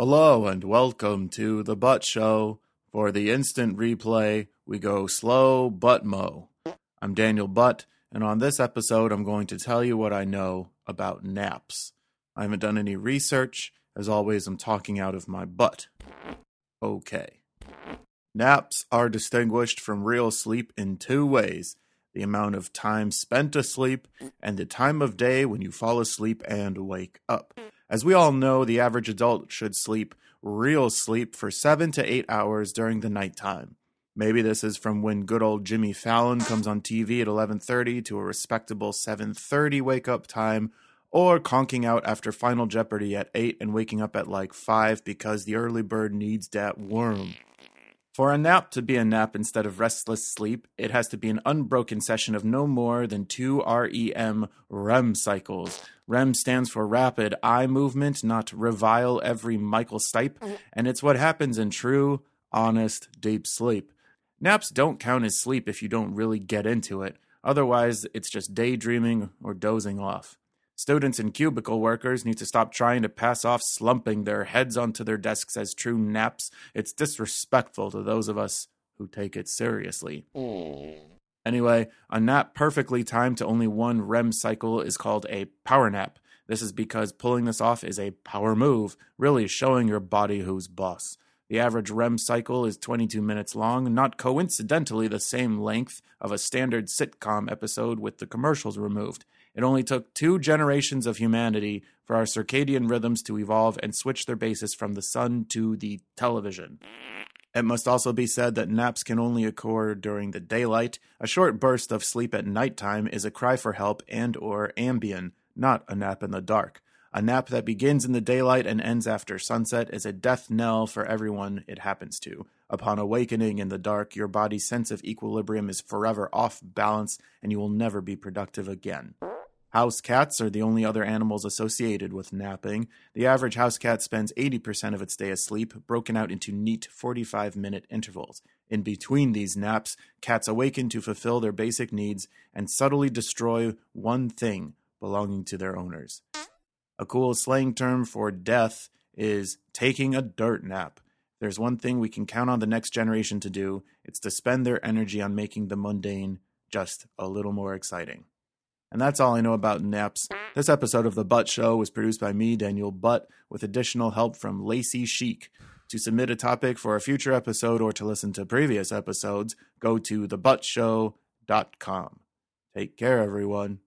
Hello and welcome to The Butt Show. For the instant replay, we go slow butt mo. I'm Daniel Butt, and on this episode, I'm going to tell you what I know about naps. I haven't done any research. As always, I'm talking out of my butt. Okay. Naps are distinguished from real sleep in two ways the amount of time spent asleep and the time of day when you fall asleep and wake up. As we all know, the average adult should sleep real sleep for seven to eight hours during the nighttime. Maybe this is from when good old Jimmy Fallon comes on TV at 11:30 to a respectable 7:30 wake up time or conking out after Final Jeopardy at 8 and waking up at like 5 because the early bird needs that worm. For a nap to be a nap instead of restless sleep, it has to be an unbroken session of no more than two REM REM cycles. REM stands for rapid eye movement, not revile every Michael Stipe, mm. and it's what happens in true, honest, deep sleep. Naps don't count as sleep if you don't really get into it. Otherwise, it's just daydreaming or dozing off. Students and cubicle workers need to stop trying to pass off slumping their heads onto their desks as true naps. It's disrespectful to those of us who take it seriously. Hmm. Anyway, a nap perfectly timed to only one REM cycle is called a power nap. This is because pulling this off is a power move, really showing your body who's boss. The average REM cycle is 22 minutes long, not coincidentally the same length of a standard sitcom episode with the commercials removed. It only took two generations of humanity for our circadian rhythms to evolve and switch their basis from the sun to the television. It must also be said that naps can only occur during the daylight. A short burst of sleep at nighttime is a cry for help and or ambien, not a nap in the dark. A nap that begins in the daylight and ends after sunset is a death knell for everyone it happens to. Upon awakening in the dark, your body's sense of equilibrium is forever off balance and you will never be productive again. House cats are the only other animals associated with napping. The average house cat spends 80% of its day asleep, broken out into neat 45 minute intervals. In between these naps, cats awaken to fulfill their basic needs and subtly destroy one thing belonging to their owners. A cool slang term for death is taking a dirt nap. There's one thing we can count on the next generation to do, it's to spend their energy on making the mundane just a little more exciting. And that's all I know about naps. This episode of The Butt Show was produced by me, Daniel Butt, with additional help from Lacey Chic. To submit a topic for a future episode or to listen to previous episodes, go to thebuttshow.com. Take care, everyone.